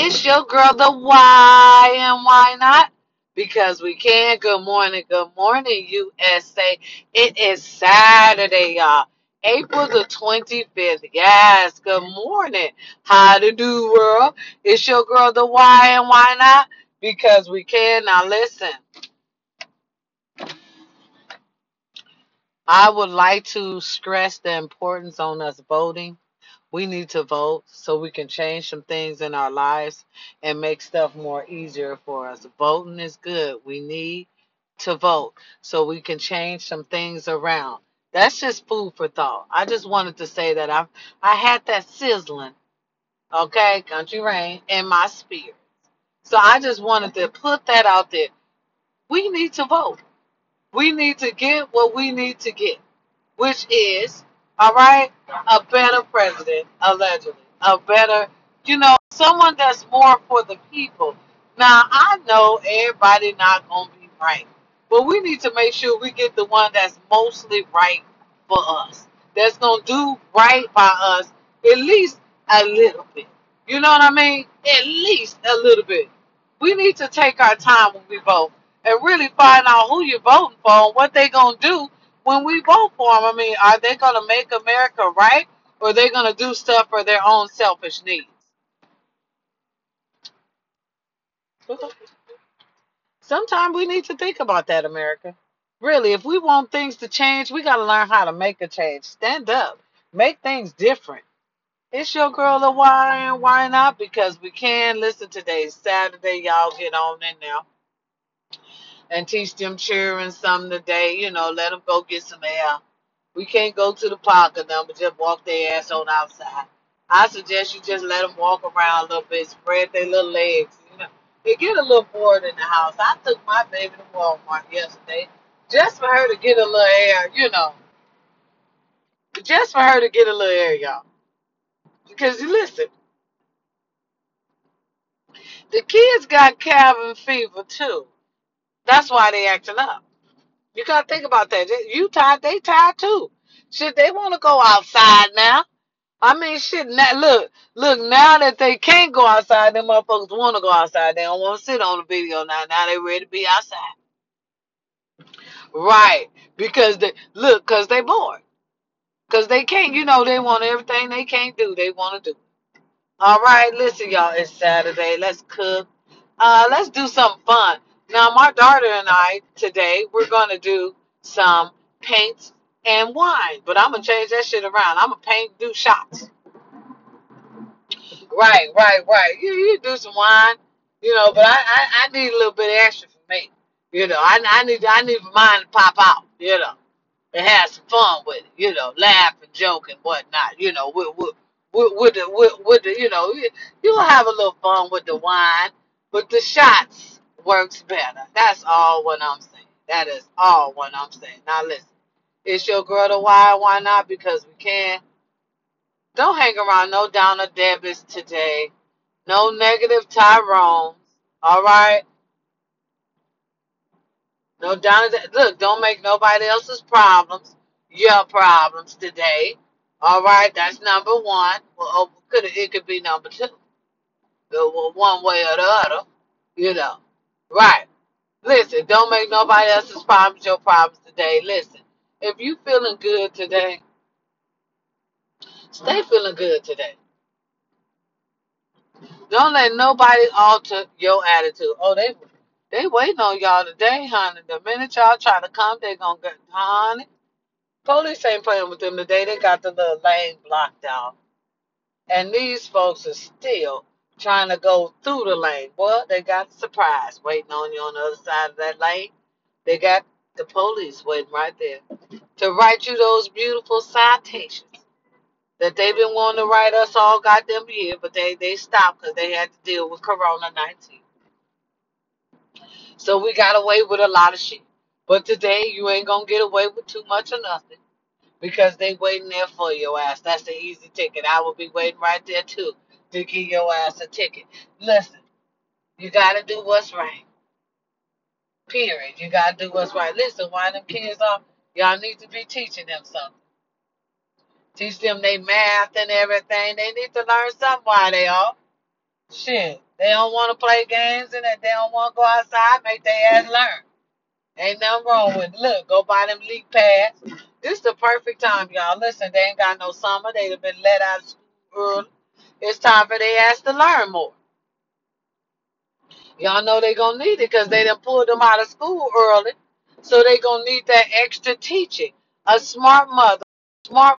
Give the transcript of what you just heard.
It's your girl, the why and why not? Because we can. Good morning, good morning, USA. It is Saturday, y'all. April the 25th. Yes, good morning. How to do, world? It's your girl, the why and why not? Because we can. Now, listen. I would like to stress the importance on us voting we need to vote so we can change some things in our lives and make stuff more easier for us. Voting is good. We need to vote so we can change some things around. That's just food for thought. I just wanted to say that I I had that sizzling, okay, country rain in my spirit. So I just wanted to put that out there. We need to vote. We need to get what we need to get which is, all right, a better president, allegedly. A better, you know, someone that's more for the people. Now, I know everybody not going to be right, but we need to make sure we get the one that's mostly right for us. That's going to do right by us at least a little bit. You know what I mean? At least a little bit. We need to take our time when we vote and really find out who you're voting for and what they're going to do when we vote for them, I mean, are they going to make America right or are they going to do stuff for their own selfish needs? Sometimes we need to think about that, America. Really, if we want things to change, we got to learn how to make a change. Stand up, make things different. It's your girl, the why and why not? Because we can. Listen, today's Saturday. Y'all get on in now and teach them cheering some today. You know, let them go get some air. We can't go to the park or them, but just walk their ass on outside. I suggest you just let them walk around a little bit, spread their little legs. You know, they get a little bored in the house. I took my baby to Walmart yesterday just for her to get a little air. You know, just for her to get a little air, y'all. Because you listen, the kids got cabin fever too. That's why they acting up. You gotta think about that. You tired, they tired too. Shit, they want to go outside now. I mean, shit. Now, look, look. Now that they can't go outside, them motherfuckers want to go outside. They don't want to sit on the video now. Now they ready to be outside. Right? Because they look, cause they bored. Cause they can't. You know, they want everything they can't do. They want to do. All right, listen, y'all. It's Saturday. Let's cook. Uh, let's do something fun. Now, my daughter and I today we're gonna do some paint and wine, but I'm gonna change that shit around. I'm gonna paint, do shots. Right, right, right. You you do some wine, you know, but I, I, I need a little bit extra for me. You know, I, I need I need mine to pop out, you know, and have some fun with it, you know, laugh and joke and whatnot, you know, with with with, with the with, with the you know, you- you'll have a little fun with the wine, but the shots works better. That's all what I'm saying. That is all what I'm saying. Now listen, it's your girl to why why not? Because we can. Don't hang around no downer Debbie's today. No negative Tyrones. All right? No downer. De- Look, don't make nobody else's problems your problems today. All right? That's number one. Well, oh, could it could be number two. One way or the other. You know. Right. Listen, don't make nobody else's problems your problems today. Listen, if you feeling good today, stay feeling good today. Don't let nobody alter your attitude. Oh, they they waiting on y'all today, honey. The minute y'all try to come, they gonna get honey. Police ain't playing with them today. They got the little lane blocked out. And these folks are still trying to go through the lane. Well, they got surprise waiting on you on the other side of that lane. They got the police waiting right there to write you those beautiful citations that they've been wanting to write us all goddamn year, but they, they stopped because they had to deal with Corona 19. So we got away with a lot of shit. But today you ain't gonna get away with too much or nothing because they waiting there for your ass. That's the easy ticket. I will be waiting right there too to give your ass a ticket. Listen, you gotta do what's right. Period. You gotta do what's right. Listen, why them kids off? Y'all need to be teaching them something. Teach them they math and everything. They need to learn something while they off. Shit. They don't want to play games and they don't want to go outside, make their ass learn. Ain't nothing wrong with it. Look, go buy them LeapPads. This is the perfect time, y'all. Listen, they ain't got no summer. They've been let out of school early. It's time for their ass to learn more. Y'all know they gonna need it because they done pulled them out of school early. So they gonna need that extra teaching. A smart mother, smart